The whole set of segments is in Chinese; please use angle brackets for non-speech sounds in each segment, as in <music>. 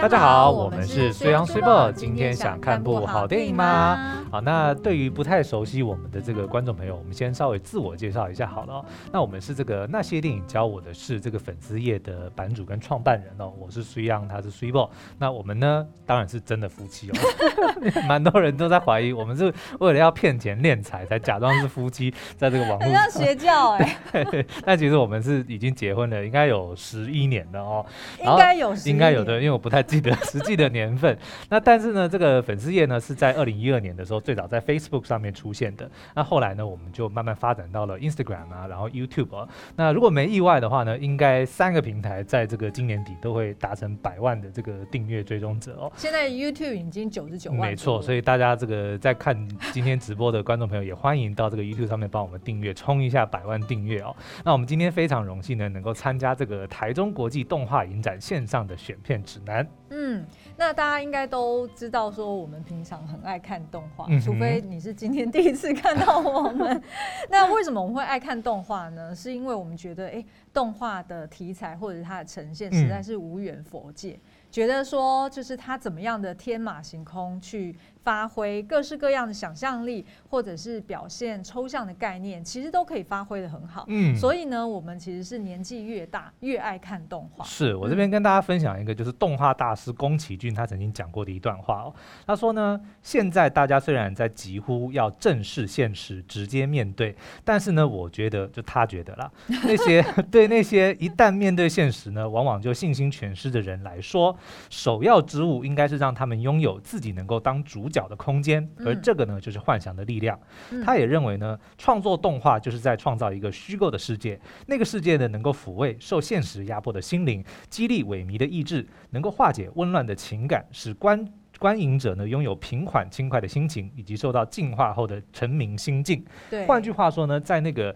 大家好，我们是随阳随报。今天想看部好电影吗？好，那对于不太熟悉我们的这个观众朋友，我们先稍微自我介绍一下好了。那我们是这个那些电影教我的是这个粉丝页的版主跟创办人哦，我是虽央，他是虽报。那我们呢，当然是真的夫妻哦。<laughs> 蛮多人都在怀疑，我们是为了要骗钱敛财才假装是夫妻，在这个网络上邪教哎。<laughs> 但其实我们是已经结婚了，应该有十一年了哦。应该有，应该有的，因为我不太记得 <laughs> 实际的年份。那但是呢，这个粉丝页呢是在二零一二年的时候最早在 Facebook 上面出现的。那后来呢，我们就慢慢发展到了 Instagram 啊，然后 YouTube 啊。那如果没意外的话呢，应该三个平台在这个今年底都会达成百万的这个订阅追踪者哦。现在 YouTube 已经九十九万。没错，所以大家这个在看今天直播的观众朋友也欢迎到这个 YouTube 上面帮我们订阅，冲一下百万订阅哦。那我们今天非常荣幸呢，能够参加这个台中国际动画影展线上的选片指南。嗯，那大家应该都知道，说我们平常很爱看动画，嗯、除非你是今天第一次看到我们。<laughs> 那为什么我们会爱看动画呢？是因为我们觉得，哎、欸，动画的题材或者它的呈现实在是无缘佛界，嗯、觉得说就是它怎么样的天马行空去。发挥各式各样的想象力，或者是表现抽象的概念，其实都可以发挥的很好。嗯，所以呢，我们其实是年纪越大越爱看动画。是我这边跟大家分享一个，就是动画大师宫崎骏他曾经讲过的一段话哦。他说呢，现在大家虽然在疾呼要正视现实，直接面对，但是呢，我觉得就他觉得啦，那些对 <laughs> 那些一旦面对现实呢，往往就信心全失的人来说，首要之务应该是让他们拥有自己能够当主角的空间，而这个呢，就是幻想的力量。他也认为呢，创作动画就是在创造一个虚构的世界，那个世界呢，能够抚慰受现实压迫的心灵，激励萎靡的意志，能够化解温乱的情感，使观观影者呢拥有平缓轻快的心情，以及受到净化后的澄明心境。对，换句话说呢，在那个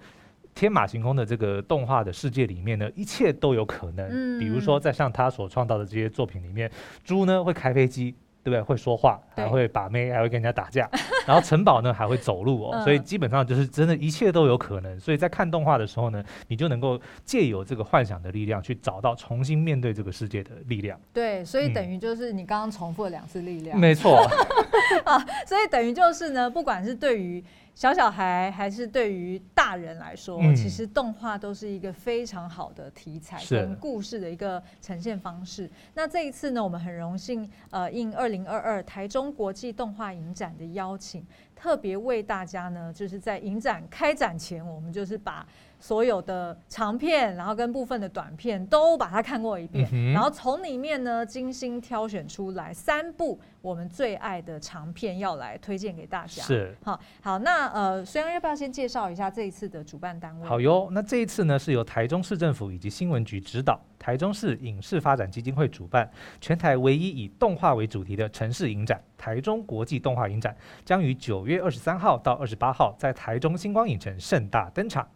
天马行空的这个动画的世界里面呢，一切都有可能。嗯，比如说在像他所创造的这些作品里面，猪呢会开飞机。对不对？会说话，还会把妹，还会跟人家打架，<laughs> 然后城堡呢还会走路哦，所以基本上就是真的，一切都有可能。所以在看动画的时候呢，你就能够借由这个幻想的力量，去找到重新面对这个世界的力量。对，所以等于就是你刚刚重复了两次力量。没错 <laughs> <laughs> 啊，所以等于就是呢，不管是对于。小小孩还是对于大人来说，嗯、其实动画都是一个非常好的题材跟故事的一个呈现方式。那这一次呢，我们很荣幸，呃，应二零二二台中国际动画影展的邀请，特别为大家呢，就是在影展开展前，我们就是把。所有的长片，然后跟部分的短片都把它看过一遍，嗯、然后从里面呢精心挑选出来三部我们最爱的长片要来推荐给大家。是，好，好，那呃，虽然要不要先介绍一下这一次的主办单位？好哟，那这一次呢是由台中市政府以及新闻局指导，台中市影视发展基金会主办，全台唯一以动画为主题的城市影展——台中国际动画影展，将于九月二十三号到二十八号在台中星光影城盛大登场。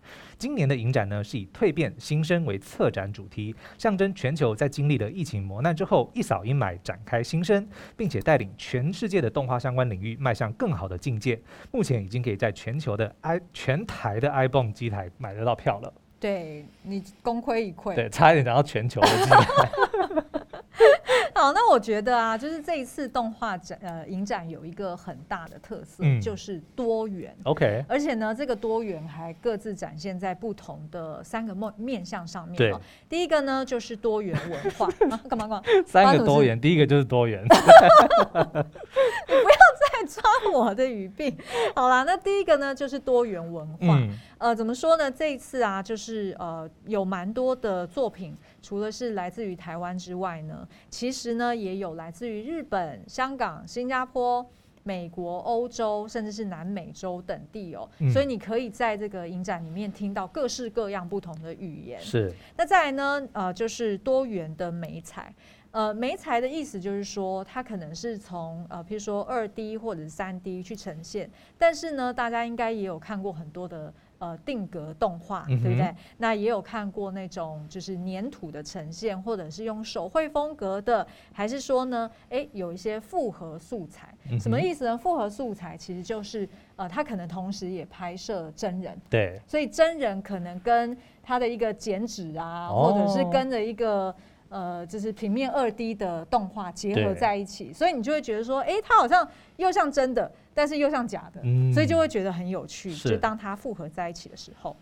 今年的影展呢，是以蜕变新生为策展主题，象征全球在经历了疫情磨难之后，一扫阴霾，展开新生，并且带领全世界的动画相关领域迈向更好的境界。目前已经可以在全球的 i 全台的 iPhone 机台买得到票了。对，你功亏一篑，对，差一点讲到全球的机台。<laughs> 好，那我觉得啊，就是这一次动画展呃影展有一个很大的特色，嗯、就是多元。OK，而且呢，这个多元还各自展现在不同的三个面面向上面。对，第一个呢就是多元文化。干、啊、嘛干嘛？三个多元，第一个就是多元。<laughs> 你不要再抓我的语病。好啦，那第一个呢就是多元文化。嗯、呃，怎么说呢？这一次啊，就是呃有蛮多的作品。除了是来自于台湾之外呢，其实呢也有来自于日本、香港、新加坡、美国、欧洲，甚至是南美洲等地哦。嗯、所以你可以在这个影展里面听到各式各样不同的语言。是。那再来呢，呃，就是多元的美材。呃，媒材的意思就是说，它可能是从呃，譬如说二 D 或者是三 D 去呈现，但是呢，大家应该也有看过很多的。呃，定格动画，对不对？那也有看过那种就是粘土的呈现，或者是用手绘风格的，还是说呢，诶，有一些复合素材，嗯、什么意思呢？复合素材其实就是呃，他可能同时也拍摄真人，对，所以真人可能跟他的一个剪纸啊，哦、或者是跟着一个。呃，就是平面二 D 的动画结合在一起，所以你就会觉得说，哎，它好像又像真的，但是又像假的，嗯、所以就会觉得很有趣。就当它复合在一起的时候，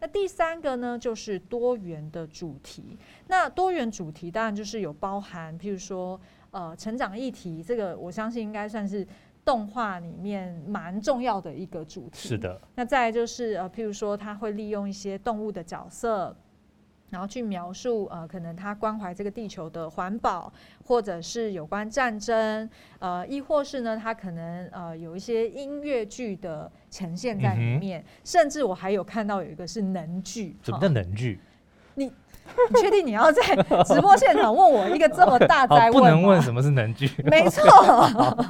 那第三个呢，就是多元的主题。那多元主题当然就是有包含，譬如说，呃，成长议题，这个我相信应该算是动画里面蛮重要的一个主题。是的。那再来就是呃，譬如说，他会利用一些动物的角色。然后去描述呃，可能他关怀这个地球的环保，或者是有关战争，呃，亦或是呢，他可能呃有一些音乐剧的呈现在里面，嗯、甚至我还有看到有一个是能剧。什么叫能剧？你你确定你要在直播现场问我一个这么大灾问？不能问什么是能剧。没错。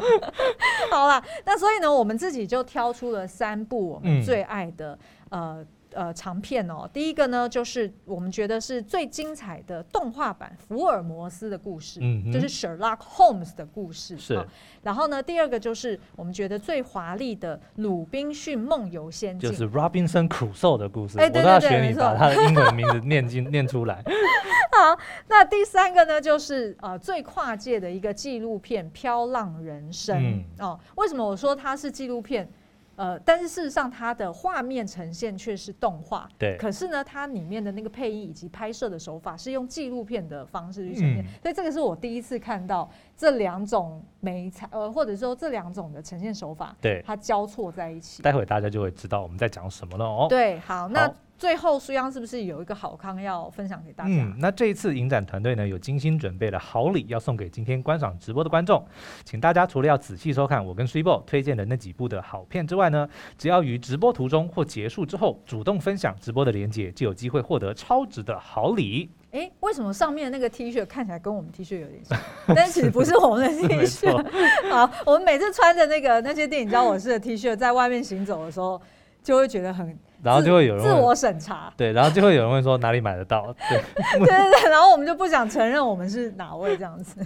<laughs> 好了，那所以呢，我们自己就挑出了三部我们最爱的、嗯、呃。呃，长片哦，第一个呢，就是我们觉得是最精彩的动画版福尔摩斯的故事，嗯，就是 Sherlock Holmes 的故事是、哦。然后呢，第二个就是我们觉得最华丽的《鲁滨逊梦游仙境》，就是 Robinson Crusoe 的故事。哎，对对对，我都要学你把他的英文名字念进念出来。<laughs> 好，那第三个呢，就是呃最跨界的一个纪录片《飘浪人生》嗯。哦，为什么我说它是纪录片？呃，但是事实上，它的画面呈现却是动画。对。可是呢，它里面的那个配音以及拍摄的手法是用纪录片的方式去呈现，嗯，所以这个是我第一次看到这两种媒材，呃，或者说这两种的呈现手法，对，它交错在一起。待会大家就会知道我们在讲什么了哦。对，好，那。最后，苏央是不是有一个好康要分享给大家？嗯，那这一次影展团队呢，有精心准备了好礼要送给今天观赏直播的观众，请大家除了要仔细收看我跟 Super 推荐的那几部的好片之外呢，只要于直播途中或结束之后主动分享直播的连接，就有机会获得超值的好礼。哎，为什么上面那个 T 恤看起来跟我们 T 恤有点像？<laughs> 但其实不是我们的 T 恤。<laughs> 好，我们每次穿着那个那些电影教我师的 T 恤在外面行走的时候，就会觉得很。然后就会有人自我审查，对，然后就会有人问说哪里买得到？对，<laughs> 对对对，然后我们就不想承认我们是哪位这样子。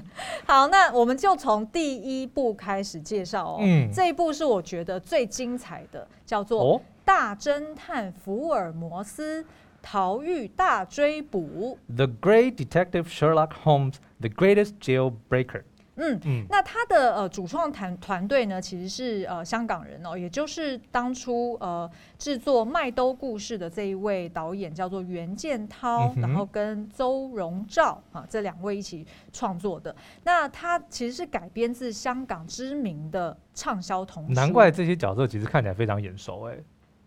好，那我们就从第一部开始介绍哦。嗯，这一部是我觉得最精彩的，叫做《大侦探福尔摩斯逃狱大追捕》（The Great Detective Sherlock Holmes: The Greatest Jailbreaker）。嗯，嗯，那他的呃主创团团队呢，其实是呃香港人哦，也就是当初呃制作《麦兜故事》的这一位导演叫做袁建涛，嗯，然后跟周荣照啊这两位一起创作的。那他其实是改编自香港知名的畅销童书，难怪这些角色其实看起来非常眼熟哎。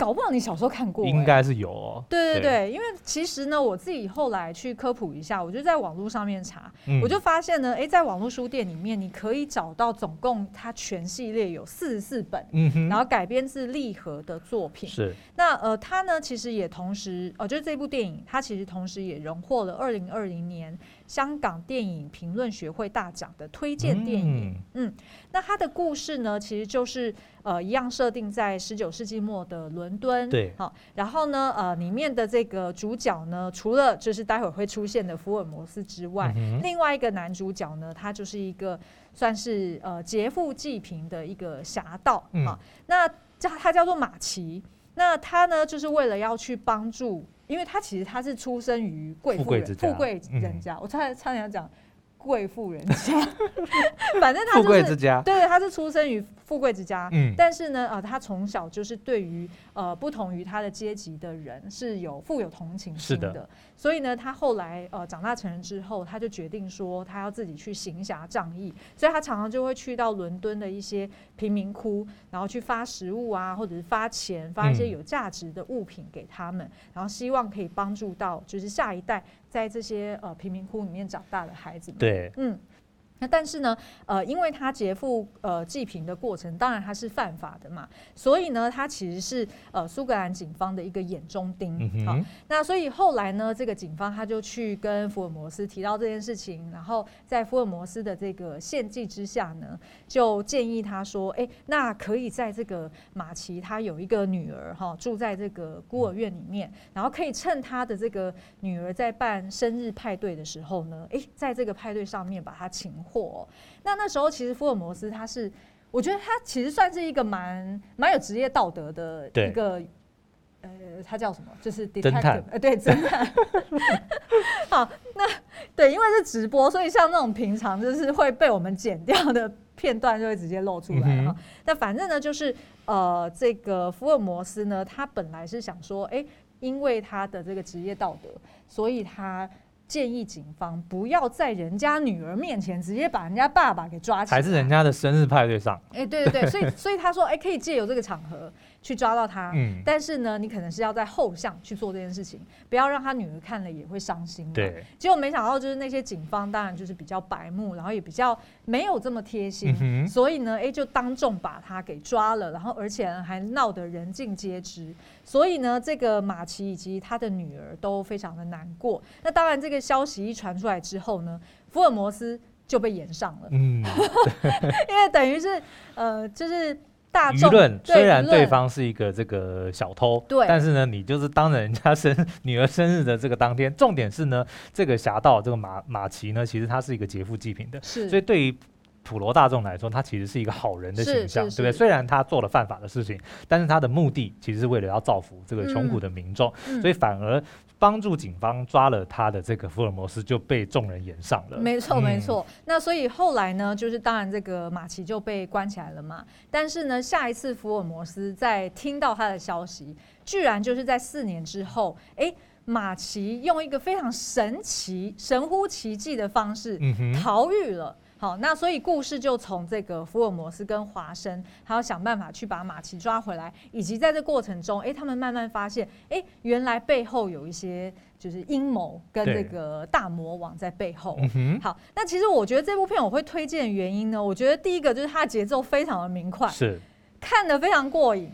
搞不好你小时候看过，欸，应该是有哦。对对对，对，因为其实呢，我自己后来去科普一下，我就在网络上面查，嗯，我就发现呢，哎，在网络书店里面，你可以找到总共它全系列有四十四本，嗯，然后改编自立和的作品。是。那呃，它呢，其实也同时，呃，就是这部电影，它其实同时也荣获了二零二零年香港电影评论学会大奖的推荐电影。嗯，嗯，那它的故事呢，其实就是。呃，一样设定在十九世纪末的伦敦。对，好，然后呢，呃，里面的这个主角呢，除了就是待会儿会出现的福尔摩斯之外，嗯，另外一个男主角呢，他就是一个算是呃劫富济贫的一个侠盗。好，嗯，那叫他叫做马奇。那他呢，就是为了要去帮助，因为他其实他是出生于贵妇人富贵人家，嗯，我差差点要讲。贵妇人家，<laughs> 反正他就是对对，他是出生于富贵之家。嗯，但是呢，呃，他从小就是对于呃不同于他的阶级的人是有富有同情心的。的所以呢，他后来呃长大成人之后，他就决定说他要自己去行侠仗义。所以他常常就会去到伦敦的一些贫民窟，然后去发食物啊，或者是发钱，发一些有价值的物品给他们，嗯，然后希望可以帮助到就是下一代。在这些呃贫民窟里面长大的孩子们，对，嗯。那但是呢，呃，因为他劫富呃济贫的过程，当然他是犯法的嘛，所以呢，他其实是呃苏格兰警方的一个眼中钉。嗯、好，那所以后来呢，这个警方他就去跟福尔摩斯提到这件事情，然后在福尔摩斯的这个献祭之下呢，就建议他说，哎，那可以在这个马奇他有一个女儿哈，住在这个孤儿院里面，然后可以趁他的这个女儿在办生日派对的时候呢，哎，在这个派对上面把他请。货，那那时候其实福尔摩斯他是，我觉得他其实算是一个蛮蛮有职业道德的一个，呃，他叫什么？就是 detective，呃，对，侦探。<laughs> 好，那对，因为是直播，所以像那种平常就是会被我们剪掉的片段就会直接露出来哈。那、嗯、反正呢，就是呃，这个福尔摩斯呢，他本来是想说，哎，因为他的这个职业道德，所以他。建议警方不要在人家女儿面前直接把人家爸爸给抓起来，还是人家的生日派对上。哎、对对对，所以所以他说，哎、可以借由这个场合去抓到他。嗯，但是呢，你可能是要在后巷去做这件事情，不要让他女儿看了也会伤心。对，结果没想到就是那些警方当然就是比较白目，然后也比较没有这么贴心、嗯，所以呢，哎、欸，就当众把他给抓了，然后而且还闹得人尽皆知。所以呢，这个马奇以及他的女儿都非常的难过。那当然这个。消息一传出来之后呢，福尔摩斯就被炎上了。嗯，<laughs> 因为等于是呃，就是大舆论，虽然对方是一个这个小偷，对，但是呢，你就是当着人家生女儿生日的这个当天，重点是呢，这个侠盗这个马马奇呢，其实他是一个劫富济贫的，是，所以对于。普罗大众来说，他其实是一个好人的形象，对不对？虽然他做了犯法的事情，但是他的目的其实是为了要造福这个穷苦的民众，嗯，所以反而帮助警方抓了他的这个福尔摩斯就被众人炎上了。没错，没错。那所以后来呢，就是当然这个马奇就被关起来了嘛。但是呢，下一次福尔摩斯在听到他的消息，居然就是在四年之后，哎，马奇用一个非常神奇、神乎其技的方式逃狱了。好，那所以故事就从这个福尔摩斯跟华生，还要想办法去把马奇抓回来，以及在这过程中，哎、欸，他们慢慢发现，哎、欸，原来背后有一些就是阴谋跟这个大魔王在背后。好，那其实我觉得这部片我会推荐的原因呢，我觉得第一个就是它的节奏非常的明快，是看得非常过瘾，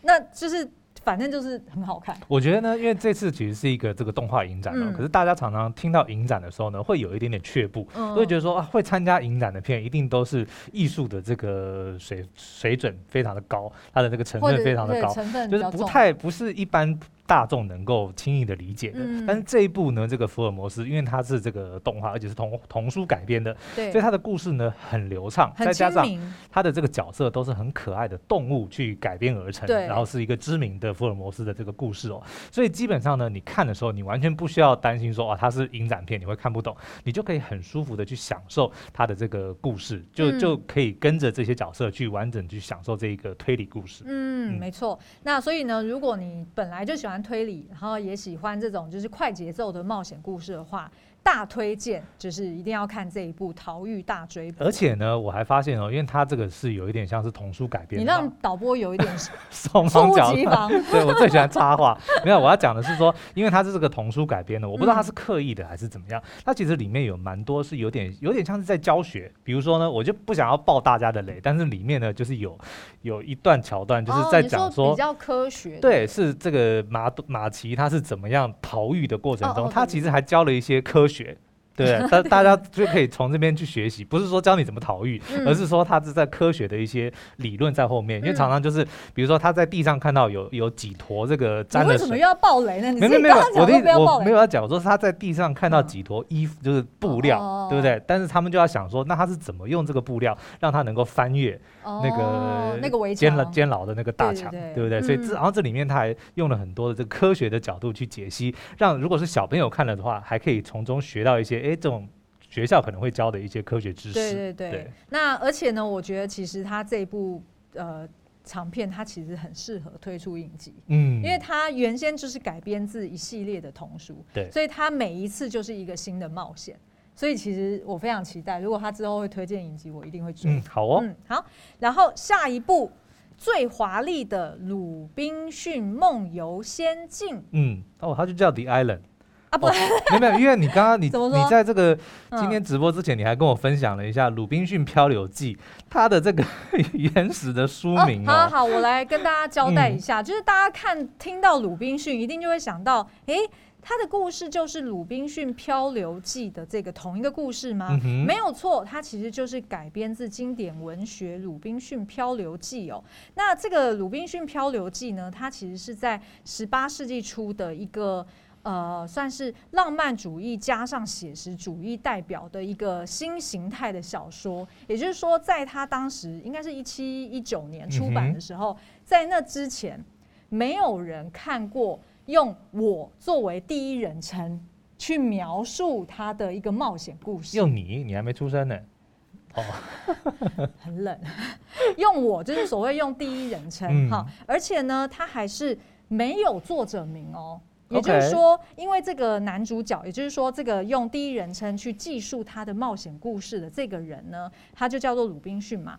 那就是。反正就是很好看。我觉得呢，因为这次其实是一个这个动画影展嘛、嗯，可是大家常常听到影展的时候呢，会有一点点却步，嗯、会觉得说啊，会参加影展的片一定都是艺术的这个水水准非常的高，它的这个成分非常的高，就是不太不是一般。大众能够轻易的理解的，嗯，但是这一部呢，这个福尔摩斯，因为它是这个动画，而且是童童书改编的，对，所以它的故事呢很流畅，再加上它的这个角色都是很可爱的动物去改编而成，然后是一个知名的福尔摩斯的这个故事哦，所以基本上呢，你看的时候，你完全不需要担心说啊，它是影展片，你会看不懂，你就可以很舒服的去享受它的这个故事，就就可以跟着这些角色去完整去享受这一个推理故事。嗯，嗯没错。那所以呢，如果你本来就喜欢推理，然后也喜欢这种就是快节奏的冒险故事的话。大推荐，就是一定要看这一部《逃狱大追捕》。而且呢，我还发现哦，因为它这个是有一点像是童书改编的。你让导播有一点 <laughs> 双方讲，对，我最喜欢插话。没有，我要讲的是说，因为它是这个童书改编的，我不知道它是刻意的还是怎么样。它其实里面有蛮多是有点有点像是在教学。比如说呢，我就不想要爆大家的雷，但是里面呢就是有有一段桥段，就是在讲说，说比较科学。对，是这个马马奇他是怎么样逃狱的过程中，他其实还教了一些科学。对，<laughs> 大大家就可以从这边去学习，不是说教你怎么逃狱，嗯，而是说他是在科学的一些理论在后面。嗯、因为常常就是，比如说他在地上看到有有几坨这个沾了水，为什么又要爆雷呢？你没有没有，我的我没有要讲，我说他在地上看到几坨衣服，就是布料，哦，对不对？但是他们就要想说，那他是怎么用这个布料让他能够翻越那个，哦、那个围监牢监牢的那个大墙，对不对？所以这然后这里面他还用了很多的这个科学的角度去解析，让如果是小朋友看了的话，还可以从中学到一些哎这种。学校可能会教的一些科学知识。对对对。对那而且呢，我觉得其实他这一部呃长片，它其实很适合推出影集。嗯。因为它原先就是改编自一系列的童书。对。所以它每一次就是一个新的冒险。所以其实我非常期待，如果他之后会推荐影集，我一定会追。嗯，好哦。嗯，好。然后下一部最华丽的《鲁滨逊梦游仙境》。嗯，哦，它就叫《The Island》。啊不、哦，<laughs> 没有没有，因为你刚刚你你在这个今天直播之前，你还跟我分享了一下《鲁滨逊漂流记》它的这个 <laughs> 原始的书名、哦。好好，我来跟大家交代一下，嗯、就是大家看听到鲁滨逊，一定就会想到，哎，他的故事就是《鲁滨逊漂流记》的这个同一个故事吗？嗯、没有错，它其实就是改编自经典文学《鲁滨逊漂流记》哦。那这个《鲁滨逊漂流记》呢，它其实是在十八世纪初的一个。呃，算是浪漫主义加上写实主义代表的一个新形态的小说。也就是说，在他当时应该是一七一九年出版的时候，在那之前，没有人看过用我作为第一人称去描述他的一个冒险故事。用你，你还没出生呢。哦，<laughs> 很冷。<laughs> 用我就是所谓用第一人称哈、嗯，而且呢，他还是没有作者名哦。也就是说，因为这个男主角，也就是说，这个用第一人称去记述他的冒险故事的这个人呢，他就叫做鲁滨逊嘛。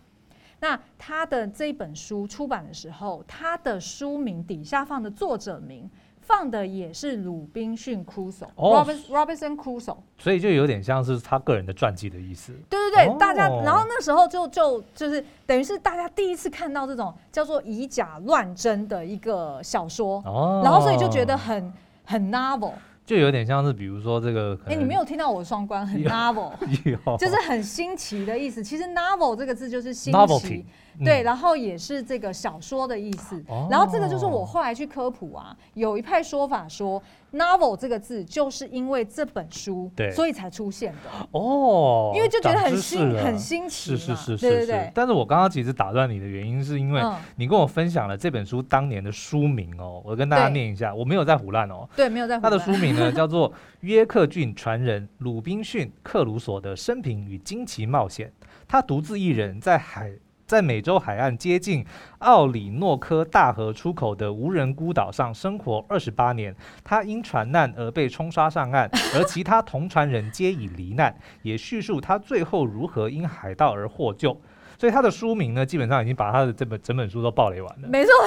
那他的这一本书出版的时候，他的书名底下放的作者名放的也是鲁滨逊·库索，Robinson Crusoe，所以就有点像是他个人的传记的意思。对对对，大家，然后那时候就就就是等于是大家第一次看到这种叫做以假乱真的一个小说，然后所以就觉得很很 novel。就有点像是，比如说这个，哎、欸，你没有听到我的双关，很 novel，<laughs> 就是很新奇的意思。其实 novel 这个字就是新奇。对、嗯，然后也是这个小说的意思、哦。然后这个就是我后来去科普啊，有一派说法说，novel 这个字就是因为这本书，对，所以才出现的。哦，因为就觉得很新，很新奇。是是是是是。对对对。但是我刚刚其实打断你的原因，是因为你跟我分享了这本书当年的书名哦，我跟大家念一下，我没有在胡乱哦。对，没有在。他的书名呢叫做《约克郡传人鲁滨逊·克鲁索的生平与惊奇冒险》，他独自一人在海。在美洲海岸接近奥里诺科大河出口的无人孤岛上生活二十八年，他因船难而被冲刷上岸，<laughs> 而其他同船人皆已罹难。也叙述他最后如何因海盗而获救。所以他的书名呢，基本上已经把他的这本整本书都暴雷完了。没错，<laughs>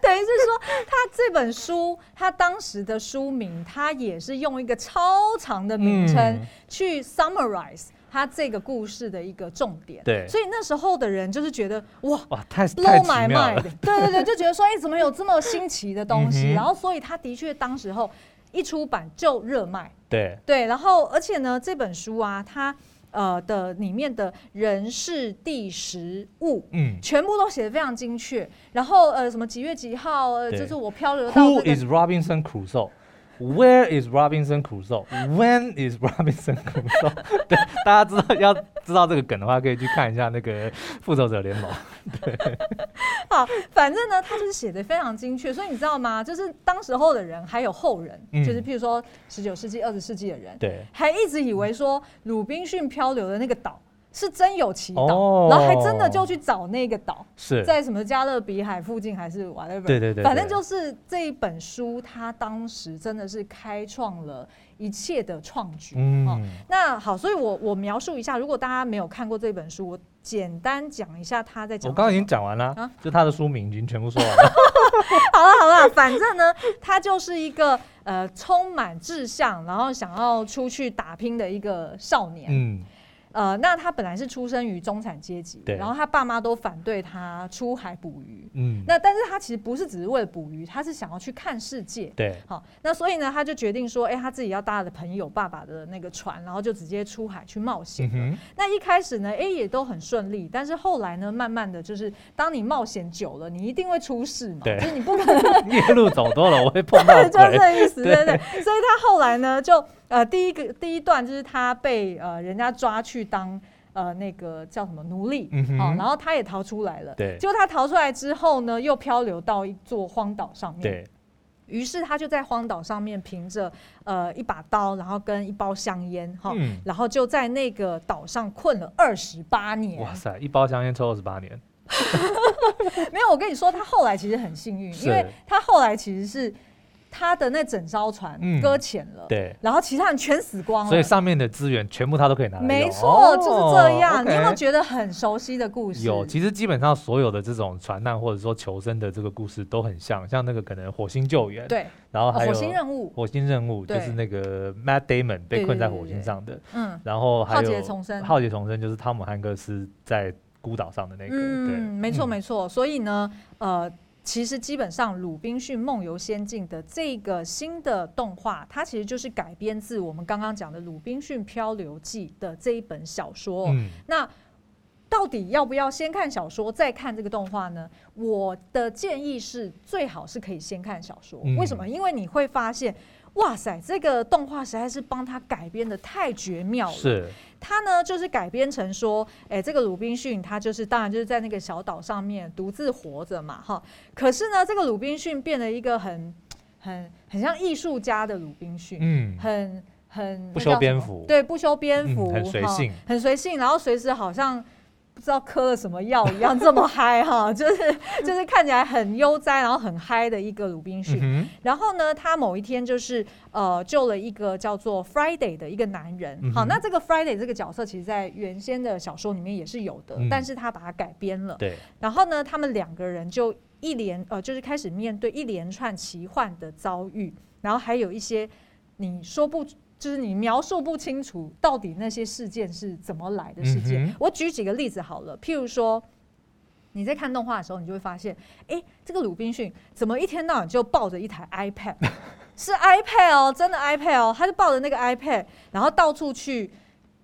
等于是说他这本书，他当时的书名，他也是用一个超长的名称去 summarize。他这个故事的一个重点，对，所以那时候的人就是觉得哇哇太 blow my mind，对对对，就觉得说哎、欸，怎么有这么新奇的东西？嗯、然后所以他的确当时候一出版就热卖，对对，然后而且呢这本书啊，它呃的里面的人事地时物，嗯，全部都写的非常精确。然后呃什么几月几号，呃就是我漂流到、这个。Who is Robinson Crusoe? Where is Robinson Crusoe? When is Robinson Crusoe? <laughs> 对，大家知道要知道这个梗的话，可以去看一下那个《复仇者联盟》。对，好，反正呢，他就是写的非常精确，所以你知道吗？就是当时候的人还有后人，嗯、就是譬如说十九世纪、二十世纪的人，对，还一直以为说鲁滨逊漂流的那个岛。是真有其岛，oh, 然后还真的就去找那个岛，是在什么加勒比海附近还是 whatever？对对对，反正就是这一本书，它当时真的是开创了一切的创举。嗯、哦，那好，所以我我描述一下，如果大家没有看过这本书，我简单讲一下他在讲。我刚刚已经讲完了，啊，就他的书名已经全部说完了。<laughs> <laughs> 好了好了，反正呢，他就是一个呃充满志向，然后想要出去打拼的一个少年。嗯。呃，那他本来是出生于中产阶级，然后他爸妈都反对他出海捕鱼，嗯，那但是他其实不是只是为了捕鱼，他是想要去看世界，对，好，那所以呢，他就决定说，哎、欸，他自己要搭他的朋友爸爸的那个船，然后就直接出海去冒险、嗯。那一开始呢，哎、欸，也都很顺利，但是后来呢，慢慢的就是当你冒险久了，你一定会出事嘛，对，就是你不可能 <laughs> 夜路走多了，我会碰到 <laughs> 对，就是这个意思，对 <laughs> 对，对。所以他后来呢，就。呃，第一个第一段就是他被呃人家抓去当呃那个叫什么奴隶，嗯，好，然后他也逃出来了。对，结果他逃出来之后呢，又漂流到一座荒岛上面。对，于是他就在荒岛上面凭着呃一把刀，然后跟一包香烟，哈、嗯，然后就在那个岛上困了二十八年。哇塞，一包香烟抽二十八年。<laughs> 没有，我跟你说，他后来其实很幸运，因为他后来其实是。他的那整艘船搁浅了，嗯，对，然后其他人全死光了，所以上面的资源全部他都可以拿。没错，哦，就是这样。你有没有觉得很熟悉的故事？有，其实基本上所有的这种船难或者说求生的这个故事都很像，像那个可能火星救援，对，然后还有火星任务，火星任务就是那个 Matt Damon 被困在火星上的，嗯，然后还有浩劫重生，浩劫重生就是汤姆汉克斯在孤岛上的那个，嗯，对，没错没错。所以呢，呃。其实基本上，《鲁滨逊梦游仙境》的这个新的动画，它其实就是改编自我们刚刚讲的《鲁滨逊漂流记》的这一本小说。嗯。那到底要不要先看小说再看这个动画呢？我的建议是，最好是可以先看小说。为什么？因为你会发现。哇塞，这个动画实在是帮他改编的太绝妙了。是，他呢就是改编成说，哎、欸，这个鲁滨逊他就是当然就是在那个小岛上面独自活着嘛，哈。可是呢，这个鲁滨逊变了一个很很很像艺术家的鲁滨逊，嗯，很很不修边幅，对，不修边幅，嗯、很随性，很随性，然后随时好像。不知道嗑了什么药一样这么嗨哈，<laughs> 就是就是看起来很悠哉，然后很嗨的一个鲁滨逊。嗯、然后呢，他某一天就是呃救了一个叫做 Friday 的一个男人。嗯、好，那这个 Friday 这个角色其实在原先的小说里面也是有的，嗯、但是他把它改编了。对。然后呢，他们两个人就一连呃就是开始面对一连串奇幻的遭遇，然后还有一些你说不。就是你描述不清楚到底那些事件是怎么来的事件。嗯、我举几个例子好了，譬如说你在看动画的时候，你就会发现，哎、欸，这个鲁滨逊怎么一天到晚就抱着一台 iPad，<laughs> 是 iPad 哦，真的 iPad 哦，他就抱着那个 iPad，然后到处去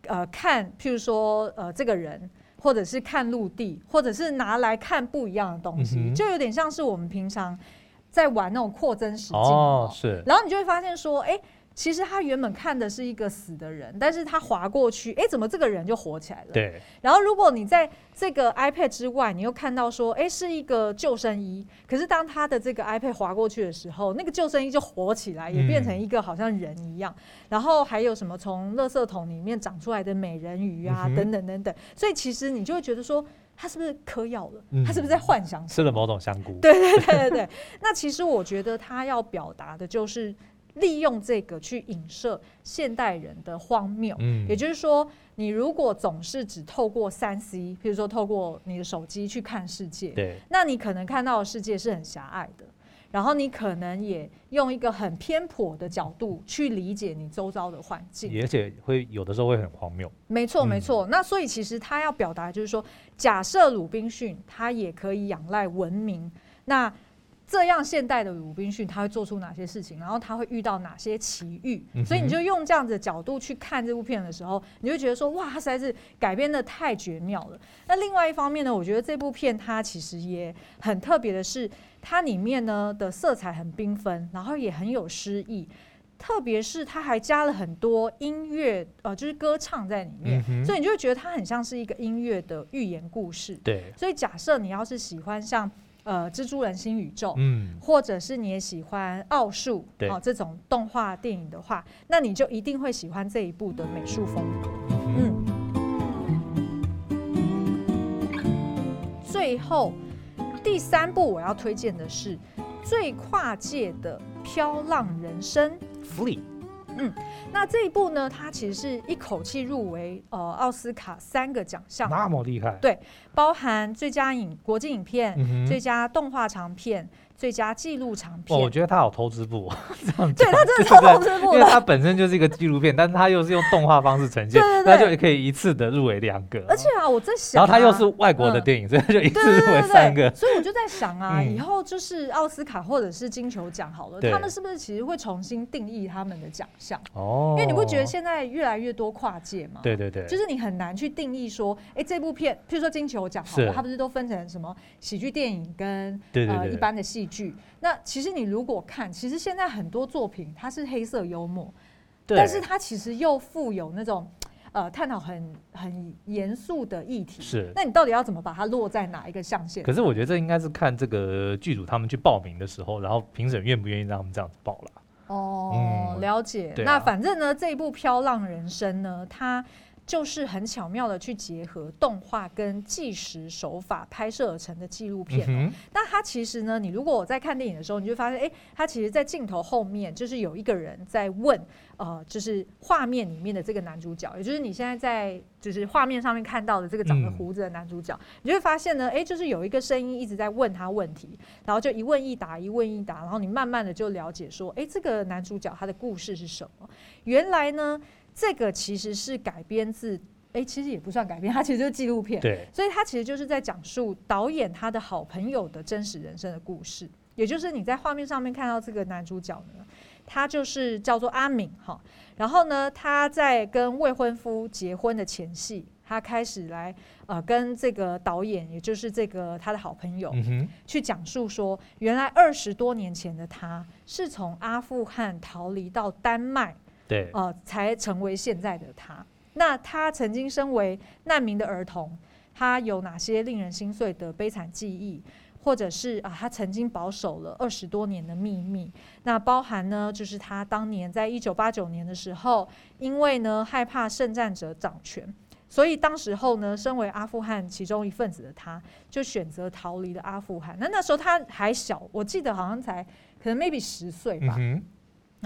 呃看，譬如说呃这个人，或者是看陆地，或者是拿来看不一样的东西，嗯、就有点像是我们平常在玩那种扩增实境哦，是，然后你就会发现说，哎、欸。其实他原本看的是一个死的人，但是他划过去，哎，怎么这个人就活起来了？对。然后如果你在这个 iPad 之外，你又看到说，哎，是一个救生衣，可是当他的这个 iPad 划过去的时候，那个救生衣就活起来，也变成一个好像人一样。嗯、然后还有什么从垃圾桶里面长出来的美人鱼啊，嗯、等等等等。所以其实你就会觉得说，他是不是嗑药了？嗯、他是不是在幻想吃了某种香菇？对对对对对。那其实我觉得他要表达的就是。利用这个去影射现代人的荒谬，嗯，也就是说，你如果总是只透过三 C，比如说透过你的手机去看世界，对，那你可能看到的世界是很狭隘的，然后你可能也用一个很偏颇的角度去理解你周遭的环境，而且会有的时候会很荒谬。没错，没错。那所以其实他要表达就是说，假设鲁滨逊他也可以仰赖文明，那。这样现代的鲁滨逊他会做出哪些事情，然后他会遇到哪些奇遇？嗯、所以你就用这样子的角度去看这部片的时候，你就觉得说哇，他实在是改编的太绝妙了。那另外一方面呢，我觉得这部片它其实也很特别的是，它里面呢的色彩很缤纷，然后也很有诗意，特别是它还加了很多音乐，呃，就是歌唱在里面，嗯、所以你就会觉得它很像是一个音乐的寓言故事。对，所以假设你要是喜欢像。呃，蜘蛛人新宇宙，嗯，或者是你也喜欢奥数，对，哦，这种动画电影的话，那你就一定会喜欢这一部的美术风格。嗯，最后第三部我要推荐的是最跨界的飘浪人生。嗯，那这一部呢，它其实是一口气入围呃奥斯卡三个奖项，那么厉害，对，包含最佳影国际影片、嗯、最佳动画长片。最佳纪录长片，我觉得他好偷资部，<laughs> 这样对他真的超偷资部，因为他本身就是一个纪录片，但是他又是用动画方式呈现，那就可以一次的入围两个。而且啊，我在想，然后他又是外国的电影，所以他就一次入围三个。所以我就在想啊，以后就是奥斯卡或者是金球奖好了，他们是不是其实会重新定义他们的奖项？哦，因为你不觉得现在越来越多跨界嘛，对对对，就是你很难去定义说，哎，这部片，譬如说金球奖好了，它不是都分成什么喜剧电影跟呃一般的戏剧？那其实你如果看，其实现在很多作品它是黑色幽默，对但是它其实又富有那种呃探讨很很严肃的议题。是，那你到底要怎么把它落在哪一个象限？可是我觉得这应该是看这个剧组他们去报名的时候，然后评审愿不愿意让他们这样子报了。哦，嗯、了解。啊、那反正呢，这一部《飘浪人生》呢，它。就是很巧妙的去结合动画跟纪实手法拍摄而成的纪录片。那它其实呢，你如果我在看电影的时候，你就发现，哎，它其实，在镜头后面就是有一个人在问，呃，就是画面里面的这个男主角，也就是你现在在就是画面上面看到的这个长着胡子的男主角，嗯、你就会发现呢，哎，就是有一个声音一直在问他问题，然后就一问一答，一问一答，然后你慢慢的就了解说，哎，这个男主角他的故事是什么？原来呢。这个其实是改编自，哎，其实也不算改编，<laughs> 它其实就是纪录片。对，所以它其实就是在讲述导演他的好朋友的真实人生的故事。也就是你在画面上面看到这个男主角呢，他就是叫做阿敏哈。然后呢，他在跟未婚夫结婚的前夕，他开始来呃跟这个导演，也就是这个他的好朋友，嗯，去讲述说，原来二十多年前的他是从阿富汗逃离到丹麦。对，呃，才成为现在的他。那他曾经身为难民的儿童，他有哪些令人心碎的悲惨记忆？或者是啊，他曾经保守了二十多年的秘密。那包含呢，就是他当年在一九八九年的时候，因为呢害怕圣战者掌权，所以当时候呢，身为阿富汗其中一份子的他，就选择逃离了阿富汗。那那时候他还小，我记得好像才可能 maybe 十岁吧。嗯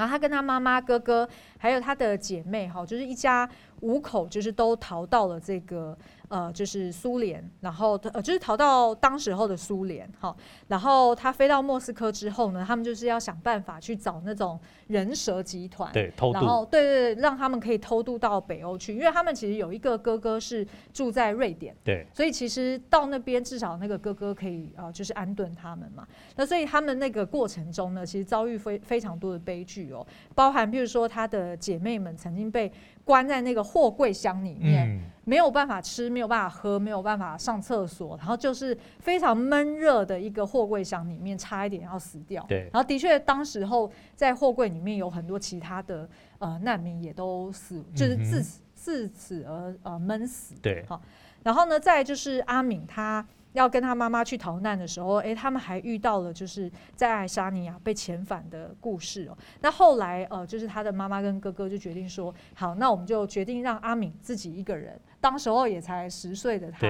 然后他跟他妈妈、哥哥，还有他的姐妹，哈，就是一家五口，就是都逃到了这个。呃，就是苏联，然后呃，就是逃到当时候的苏联，哈，然后他飞到莫斯科之后呢，他们就是要想办法去找那种人蛇集团，对，偷渡，然后对对对，让他们可以偷渡到北欧去，因为他们其实有一个哥哥是住在瑞典，对，所以其实到那边至少那个哥哥可以呃，就是安顿他们嘛。那所以他们那个过程中呢，其实遭遇非非常多的悲剧哦，包含比如说他的姐妹们曾经被。关在那个货柜箱里面，嗯，没有办法吃，没有办法喝，没有办法上厕所，然后就是非常闷热的一个货柜箱里面，差一点要死掉。对，然后的确，当时候在货柜里面有很多其他的呃难民也都死，就是自此自此而呃闷死。对，好，然后呢，再就是阿敏他。要跟他妈妈去逃难的时候，诶，他们还遇到了就是在爱沙尼亚被遣返的故事哦。那后来呃，就是他的妈妈跟哥哥就决定说，好，那我们就决定让阿敏自己一个人，当时候也才十岁的他，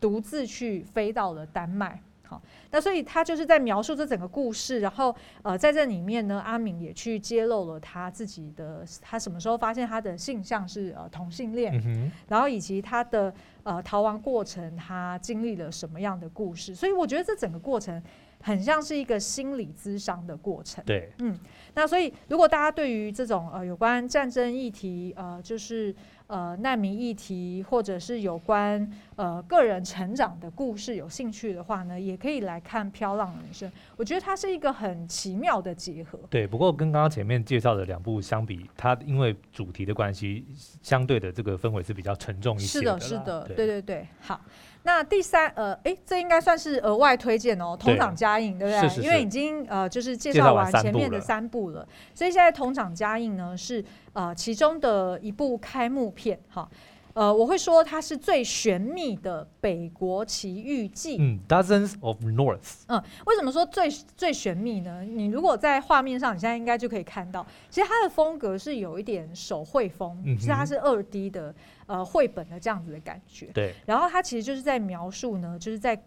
独自去飞到了丹麦。好，那所以他就是在描述这整个故事，然后呃，在这里面呢，阿敏也去揭露了他自己的，他什么时候发现他的性向是呃同性恋，嗯，然后以及他的。呃，逃亡过程他经历了什么样的故事？所以我觉得这整个过程很像是一个心理咨商的过程。对，嗯，那所以如果大家对于这种呃有关战争议题，呃，就是。呃，难民议题或者是有关呃个人成长的故事，有兴趣的话呢，也可以来看《飘浪人生》。我觉得它是一个很奇妙的结合。对，不过跟刚刚前面介绍的两部相比，它因为主题的关系，相对的这个氛围是比较沉重一些的。是的，是的，对对对。好，那第三呃，哎，这应该算是额外推荐哦，《同场加映》对不对？是是是，因为已经呃就是介绍完前面的三部了，所以现在《同场加映》呢是。呃，其中的一部开幕片，哈，呃，我会说它是最玄秘的北国奇遇记。嗯，Dozens of North。嗯，为什么说最最玄秘呢？你如果在画面上，你现在应该就可以看到，其实它的风格是有一点手绘风，嗯，其实它是二 D 的，呃，绘本的这样子的感觉。对。然后它其实就是在描述呢，就是在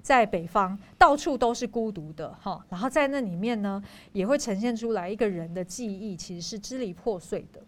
在北方到处都是孤独的，哈，然后在那里面呢，也会呈现出来一个人的记忆其实是支离破碎的。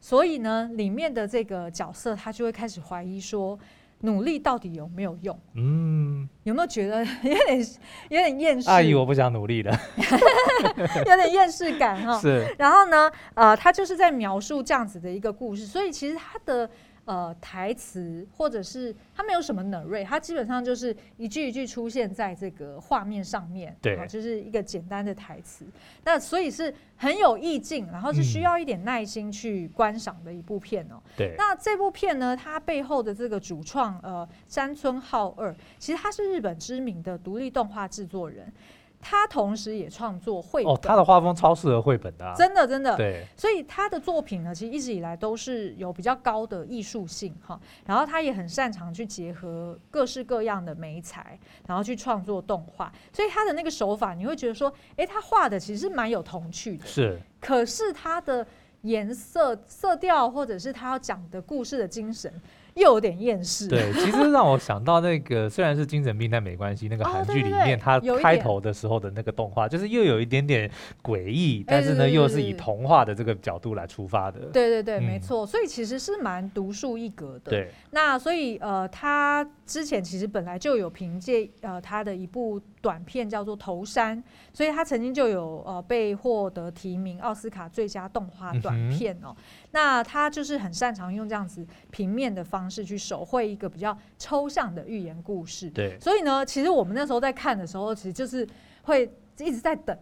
所以呢，里面的这个角色他就会开始怀疑说，努力到底有没有用？嗯，有没有觉得 <laughs> 有点有点厌世？阿姨，我不想努力了，<laughs> 有点厌世感哈。是。然后呢，呃，他就是在描述这样子的一个故事，所以其实他的。呃，台词或者是它没有什么 narrate，他基本上就是一句一句出现在这个画面上面，对，就是一个简单的台词。那所以是很有意境，然后是需要一点耐心去观赏的一部片哦。对，那这部片呢，它背后的这个主创呃山村浩二，其实他是日本知名的独立动画制作人。他同时也创作绘本哦，他的画风超适合绘本的，啊，真的真的。对，所以他的作品呢，其实一直以来都是有比较高的艺术性哈。然后他也很擅长去结合各式各样的媒材，然后去创作动画。所以他的那个手法，你会觉得说，哎，他画的其实蛮有童趣的。是，可是他的颜色、色调，或者是他要讲的故事的精神。又有点厌世。对，<laughs> 其实让我想到那个，虽然是精神病，但没关系。那个韩剧里面，它开头的时候的那个动画，就是又有一点点诡异，但是呢，又是以童话的这个角度来出发的。对对对，没错。所以其实是蛮独树一格的。对。那所以呃，他之前其实本来就有凭借呃他的一部短片叫做《头山》，所以他曾经就有呃被获得提名奥斯卡最佳动画短片哦。那他就是很擅长用这样子平面的方式去手绘一个比较抽象的寓言故事。对，所以呢，其实我们那时候在看的时候，其实就是会一直在等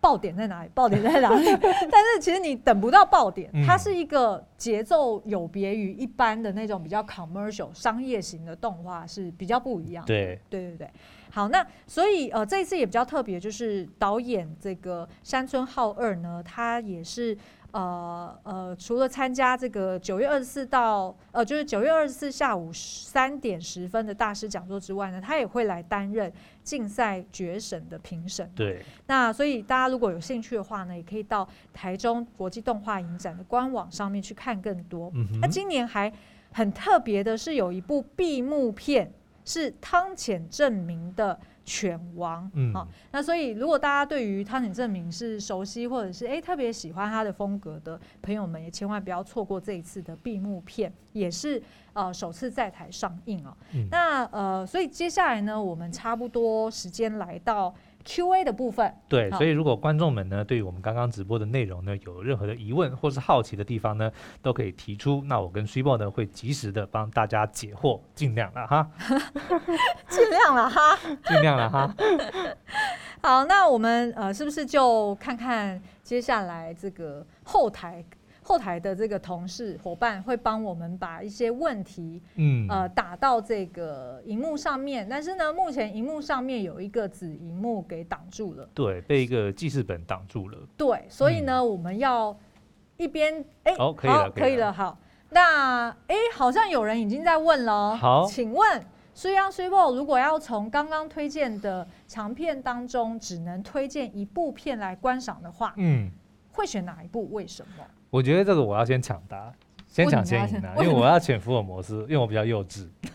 爆点在哪里，爆点在哪里。<laughs> 但是其实你等不到爆点，它是一个节奏有别于一般的那种比较 commercial 商业型的动画是比较不一样的。对，对对对。好，那所以呃，这一次也比较特别，就是导演这个山村浩二呢，他也是呃呃，除了参加这个九月二十四到呃，就是九月二十四下午三点十分的大师讲座之外呢，他也会来担任竞赛决审的评审。对，那所以大家如果有兴趣的话呢，也可以到台中国际动画影展的官网上面去看更多。嗯，那今年还很特别的是，有一部闭幕片是汤浅证明的。犬王，嗯，好，那所以如果大家对于汤浅证明是熟悉，或者是诶、欸、特别喜欢他的风格的朋友们，也千万不要错过这一次的闭幕片，也是呃首次在台上映哦。嗯、那呃，所以接下来呢，我们差不多时间来到。Q&A 的部分，对，所以如果观众们呢，对于我们刚刚直播的内容呢，有任何的疑问或是好奇的地方呢，都可以提出。那我跟 Super 呢，会及时的帮大家解惑，尽量了 <laughs> <laughs> 哈，尽量了哈，尽量了哈。好，那我们呃，是不是就看看接下来这个后台？后台的这个同事伙伴会帮我们把一些问题，嗯，呃，打到这个荧幕上面。但是呢，目前荧幕上面有一个子荧幕给挡住了，对，被一个记事本挡住了。对，所以呢，嗯、我们要一边哎，哦，可以了，可以了，好。那哎，好像有人已经在问了，好，请问虽央虽播如果要从刚刚推荐的长片当中只能推荐一部片来观赏的话，嗯，会选哪一部？为什么？我觉得这个我要先抢答，先抢先赢啊！因为我要选福尔摩斯，因为我比较幼稚。<laughs>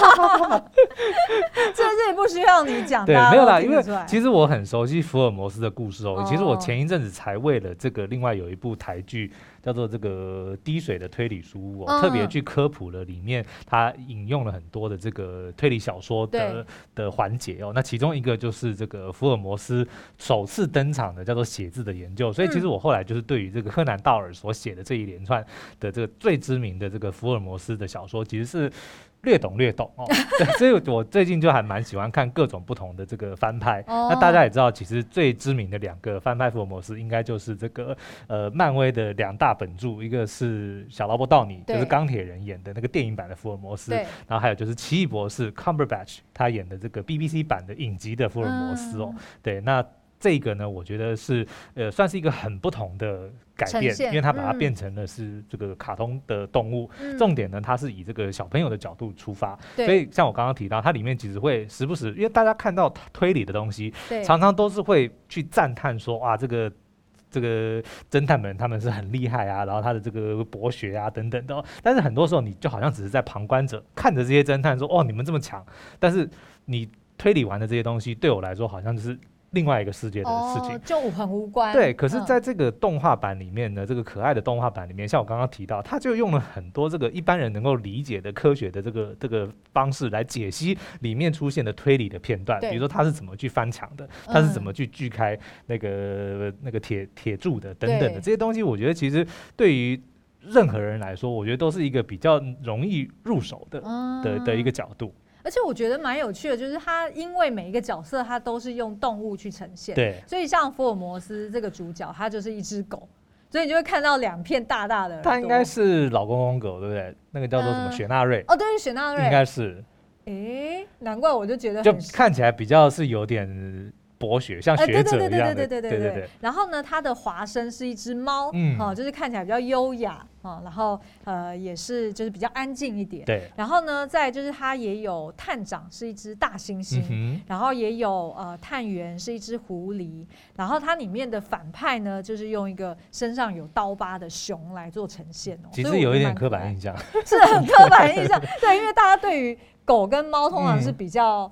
<laughs> 这这不需要你讲，对，没有啦，因为其实我很熟悉福尔摩斯的故事哦。哦其实我前一阵子才为了这个，另外有一部台剧。叫做这个滴水的推理书屋，我特别去科普了里面，它引用了很多的这个推理小说的的环节哦。那其中一个就是这个福尔摩斯首次登场的叫做写字的研究。所以其实我后来就是对于这个柯南道尔所写的这一连串的这个最知名的这个福尔摩斯的小说，其实是。略懂略懂哦，<laughs> 对，所以我最近就还蛮喜欢看各种不同的这个翻拍。那大家也知道，其实最知名的两个翻拍福尔摩斯，应该就是这个呃漫威的两大本著，一个是小劳勃道尼，就是钢铁人演的那个电影版的福尔摩斯，然后还有就是奇异博士 Cumberbatch 他演的这个 BBC 版的影集的福尔摩斯哦，对，那。这个呢，我觉得是呃，算是一个很不同的改变，因为它把它变成了是这个卡通的动物。嗯、重点呢，它是以这个小朋友的角度出发，所以像我刚刚提到，它里面其实会时不时，因为大家看到推理的东西，常常都是会去赞叹说，哇，这个这个侦探们他们是很厉害啊，然后他的这个博学啊等等的。但是很多时候，你就好像只是在旁观者看着这些侦探说，哦，你们这么强，但是你推理完的这些东西，对我来说好像就是。另外一个世界的事情，哦、就很无关。对，可是在这个动画版里面呢，嗯、这个可爱的动画版里面，像我刚刚提到，他就用了很多这个一般人能够理解的科学的这个这个方式来解析里面出现的推理的片段，比如说他是怎么去翻墙的，他是怎么去锯开那个、嗯、那个铁铁柱的等等的这些东西，我觉得其实对于任何人来说，我觉得都是一个比较容易入手的、嗯、的的一个角度。而且我觉得蛮有趣的，就是他因为每一个角色他都是用动物去呈现，对，所以像福尔摩斯这个主角，他就是一只狗，所以你就会看到两片大大的。他应该是老公公狗，对不对？那个叫做什么雪纳瑞？哦，对，雪纳瑞应该是。诶，难怪我就觉得就看起来比较是有点。博学像学者一样的，对对对对对对对。然后呢，它的华生是一只猫，哦，就是看起来比较优雅啊。然后呃，也是就是比较安静一点。对。然后呢，再就是它也有探长是一只大猩猩，然后也有呃探员是一只狐狸。然后它里面的反派呢，就是用一个身上有刀疤的熊来做呈现哦。其实有一点刻板印象，<laughs> 是很刻板印象。对，因为大家对于狗跟猫通常是比较。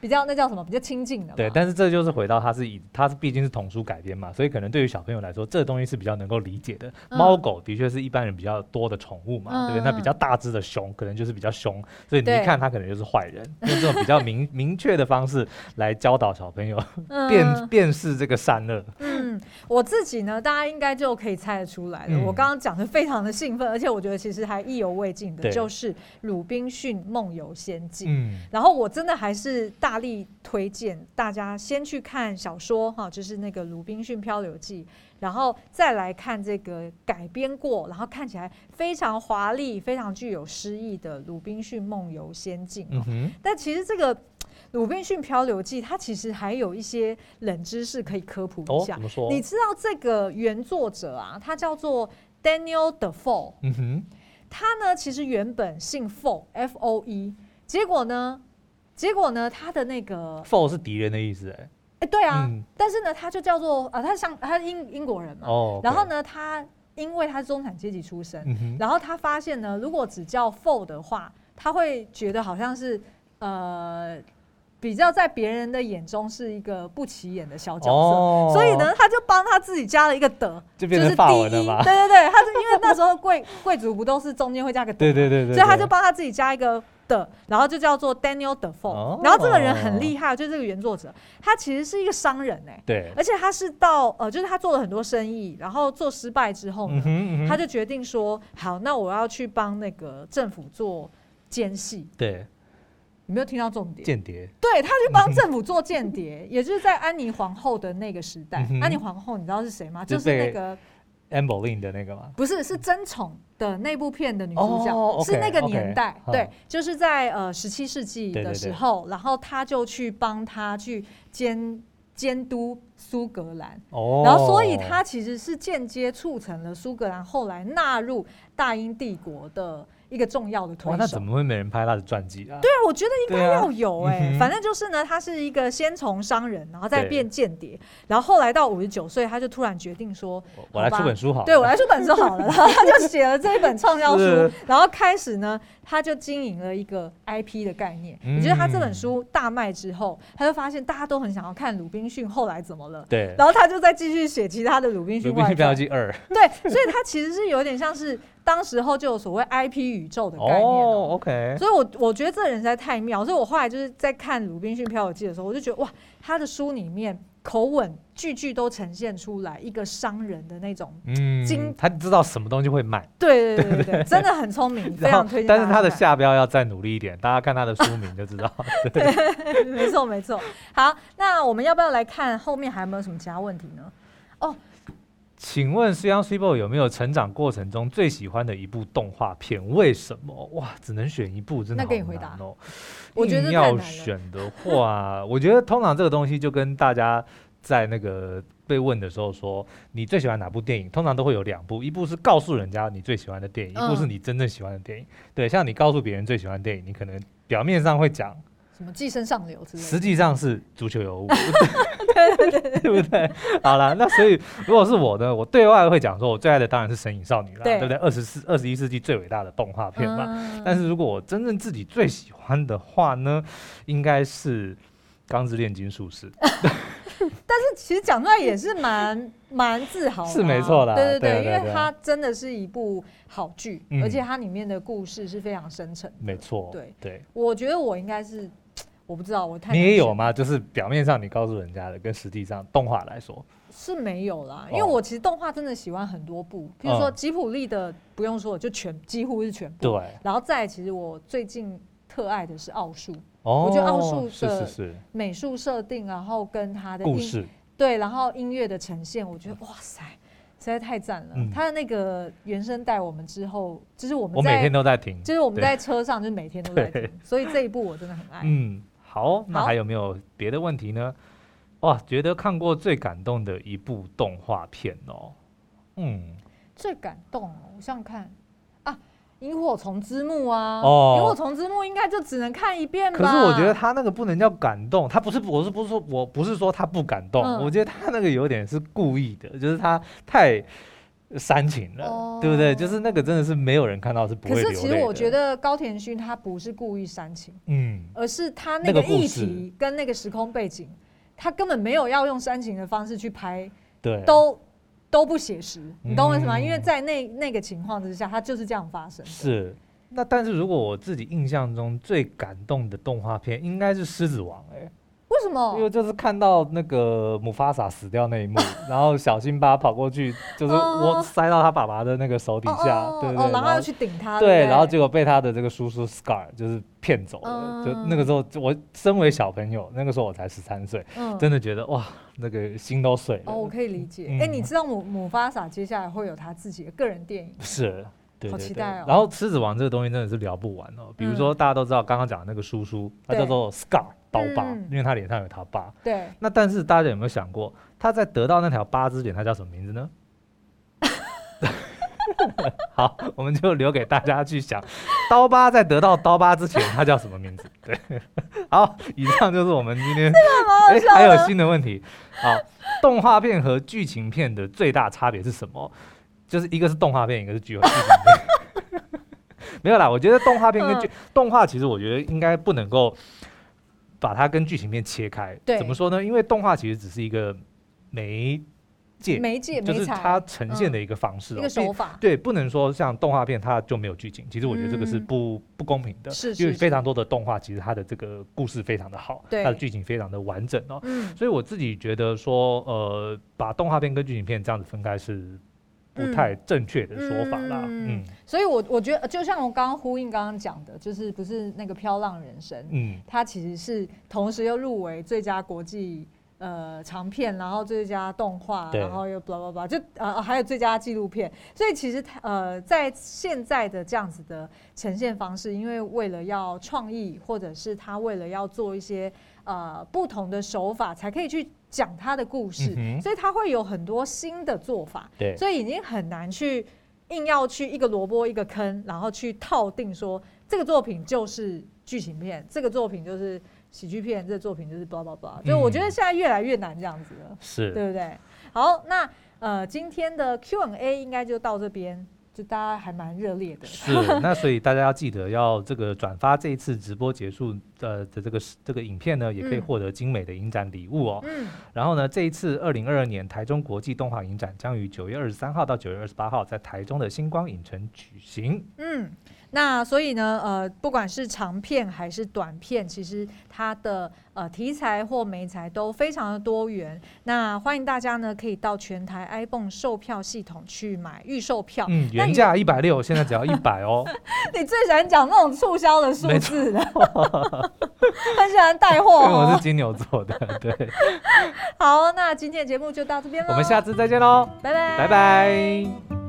比较那叫什么？比较亲近的。对，但是这就是回到它是以它是毕竟是童书改编嘛，所以可能对于小朋友来说，这个东西是比较能够理解的。猫狗的确是一般人比较多的宠物嘛，对不对？那比较大只的熊可能就是比较凶，所以你一看它可能就是坏人，用这种比较明 <laughs> 明确的方式来教导小朋友辨辨识这个善恶。嗯，我自己呢，大家应该就可以猜得出来了。我刚刚讲的非常的兴奋，而且我觉得其实还意犹未尽的，就是《鲁滨逊梦游仙境》。嗯，然后我真的还是大。大力推荐大家先去看小说哈，就是那个《鲁滨逊漂流记》，然后再来看这个改编过，然后看起来非常华丽、非常具有诗意的《鲁滨逊梦游仙境》。嗯哼。但其实这个《《鲁滨逊漂流记》它其实还有一些冷知识可以科普一下。哦？你知道这个原作者啊，他叫做 Daniel Defoe。嗯哼，他呢其实原本姓 Foe，F O E，结果呢，结果呢，他的那个 Foe 是敌人的意思，哎，哎，对啊，嗯、但是呢，他就叫做啊，他像他是英英国人嘛，哦，okay、然后呢，他因为他是中产阶级出身，嗯、然后他发现呢，如果只叫 Foe 的话，他会觉得好像是呃。比较在别人的眼中是一个不起眼的小角色，哦、所以呢，他就帮他自己加了一个的，就变成法文了嘛。对对对，他就因为那时候贵 <laughs> 贵族不都是中间会加个的，对对对对，所以他就帮他自己加一个的，然后就叫做 Daniel Defoe。哦、然后这个人很厉害，就是这个原作者，他其实是一个商人哎、欸，对，而且他是到呃，就是他做了很多生意，然后做失败之后呢，他就决定说，好，那我要去帮那个政府做奸细，对。你没有听到重点？间谍，对，他去帮政府做间谍，也就是在安妮皇后的那个时代。安妮皇后，你知道是谁吗？就是那个 Boleyn 的那个吗？不是，是争宠的那部片的女主角，是那个年代。对，就是在呃十七世纪的时候，然后他就去帮他去监监督苏格兰。哦，然后所以他其实是间接促成了苏格兰后来纳入大英帝国的。一个重要的推手，那怎么会没人拍他的传记啊？对啊，我觉得应该要有哎、欸。啊嗯、反正就是呢，他是一个先从商人，然后再变间谍，然后后来到五十九岁，他就突然决定说：“我来出本书好了。”对，我来出本书好了。<laughs> 然后他就写了这一本畅销书，<laughs> 然后开始呢，他就经营了一个 IP 的概念。你觉得他这本书大卖之后，他就发现大家都很想要看鲁滨逊后来怎么了。对，然后他就再继续写其他的鲁滨逊。鲁滨逊记二。对，所以他其实是有点像是。当时候就有所谓 IP 宇宙的概念哦，OK，所以我我觉得这人实在太妙，所以我后来就是在看《鲁滨逊漂流记》的时候，我就觉得哇，他的书里面口吻句句都呈现出来一个商人的那种精，他知道什么东西会卖，对对对对，真的很聪明，<laughs> 非常推荐。但是他的下标要再努力一点，大家看他的书名就知道。对，没错没错。好，那我们要不要来看后面还有没有什么其他问题呢？哦。请问 Young Super 有没有成长过程中最喜欢的一部动画片？为什么？哇，只能选一部，真的好难哦。那给你回答。我觉得要选的话，我觉得通常这个东西就跟大家在那个被问的时候说，你最喜欢哪部电影？通常都会有两部，一部是告诉人家你最喜欢的电影，一部是你真正喜欢的电影。对，像你告诉别人最喜欢的电影，你可能表面上会讲。什么寄生上流之类的，实际上是足球尤物，<laughs> 对对对，对不对？好了，那所以如果是我呢，我对外会讲说，我最爱的当然是《神隐少女》了，对不对？二十四、二十一世纪最伟大的动画片嘛。嗯、但是如果我真正自己最喜欢的话呢，应该是《钢之炼金术士》。<laughs> 但是其实讲出来也是蛮蛮自豪的，是没错啦。对对对，因为它真的是一部好剧，嗯、而且它里面的故事是非常深沉。没错，对对，对我觉得我应该是。我不知道，我太你也有吗？就是表面上你告诉人家的，跟实际上动画来说是没有啦。因为我其实动画真的喜欢很多部，比如说吉普力的，不用说，就全几乎是全部。对。然后再其实我最近特爱的是奥数，我觉得奥数的美术设定，然后跟他的故事，对，然后音乐的呈现，我觉得哇塞，实在太赞了。他的那个原声带我们之后，就是我们我每天都在听，就是我们在车上就是每天都在 <laughs> 听，所以这一部我真的很爱。嗯。好，那还有没有别的问题呢？哇，觉得看过最感动的一部动画片哦，嗯，最感动哦，我想想看啊，《萤火虫之墓》啊，哦，《萤火虫之墓》应该就只能看一遍吧。可是我觉得他那个不能叫感动，他不是，我是不是说，我不是说他不感动，嗯、我觉得他那个有点是故意的，就是他太。煽情了，哦、对不对？就是那个真的是没有人看到是不会流泪的。可是其实我觉得高田勋他不是故意煽情，嗯，而是他那个议题跟那个时空背景，他根本没有要用煽情的方式去拍，对，都都不写实，你懂我意思吗？嗯、因为在那那个情况之下，他就是这样发生。是，那但是如果我自己印象中最感动的动画片，应该是《狮子王》哎。为什么？因为就是看到那个姆发萨死掉那一幕，<laughs> 然后小辛巴跑过去，就是我塞到他爸爸的那个手底下，对对，然后要去顶他，对，然后结果被他的这个叔叔 Scar 就是骗走了。就那个时候，我身为小朋友，那个时候我才十三岁，真的觉得哇，那个心都碎了。哦，我可以理解。哎，你知道姆姆发萨接下来会有他自己的个人电影？是。对，好期待哦。然后狮子王这个东西真的是聊不完哦。比如说大家都知道刚刚讲的那个叔叔，他叫做 Scar 刀疤，因为他脸上有条疤。对。那但是大家有没有想过，他在得到那条疤之前，他叫什么名字呢？<laughs> 好，我们就留给大家去想。刀疤在得到刀疤之前，他叫什么名字？<laughs> 对。<laughs> 好，以上就是我们今天。哎，还有新的问题。好，动画片和剧情片的最大差别是什么？就是一个是动画片，一个是剧剧情片。没有啦，我觉得动画片跟剧、嗯、动画其实我觉得应该不能够把它跟剧情片切开。对，怎么说呢？因为动画其实只是一个媒介，媒介就是它呈现的一个方式、喔嗯，一个手法。对，不能说像动画片它就没有剧情。其实我觉得这个是不、嗯、不公平的。因为非常多的动画其实它的这个故事非常的好，它的剧情非常的完整哦、喔。嗯。所以我自己觉得说，呃，把动画片跟剧情片这样子分开是。不太正确的说法啦，嗯，嗯，所以我我觉得就像我刚刚呼应刚刚讲的，就是不是那个飘浪人生，嗯，它其实是同时又入围最佳国际呃长片，然后最佳动画，然后又 blah blah blah，就呃还有最佳纪录片，所以其实呃在现在的这样子的呈现方式，因为为了要创意，或者是他为了要做一些呃不同的手法，才可以去。讲他的故事，嗯，所以他会有很多新的做法，对，所以已经很难去硬要去一个萝卜一个坑，然后去套定说这个作品就是剧情片，这个作品就是喜剧片，这个作品就是 blah blah blah，就我觉得现在越来越难这样子了，是，对不对？好，那呃今天的 Q&A 应该就到这边。就大家还蛮热烈的，是那所以大家要记得要这个转发这一次直播结束的的这个这个影片呢，也可以获得精美的影展礼物哦。嗯，然后呢，这一次二零二二年台中国际动画影展将于九月二十三号到九月二十八号在台中的星光影城举行。嗯。那所以呢，呃，不管是长片还是短片，其实它的呃题材或媒材都非常的多元。那欢迎大家呢，可以到全台 iPhone 售票系统去买预售票。嗯，原价一百六，现在只要一百哦。<laughs> 你最喜欢讲那种促销的数字的，<laughs> 很喜欢带货、哦。因为我是金牛座的，对。好，那今天的节目就到这边了，我们下次再见喽，拜拜，拜拜。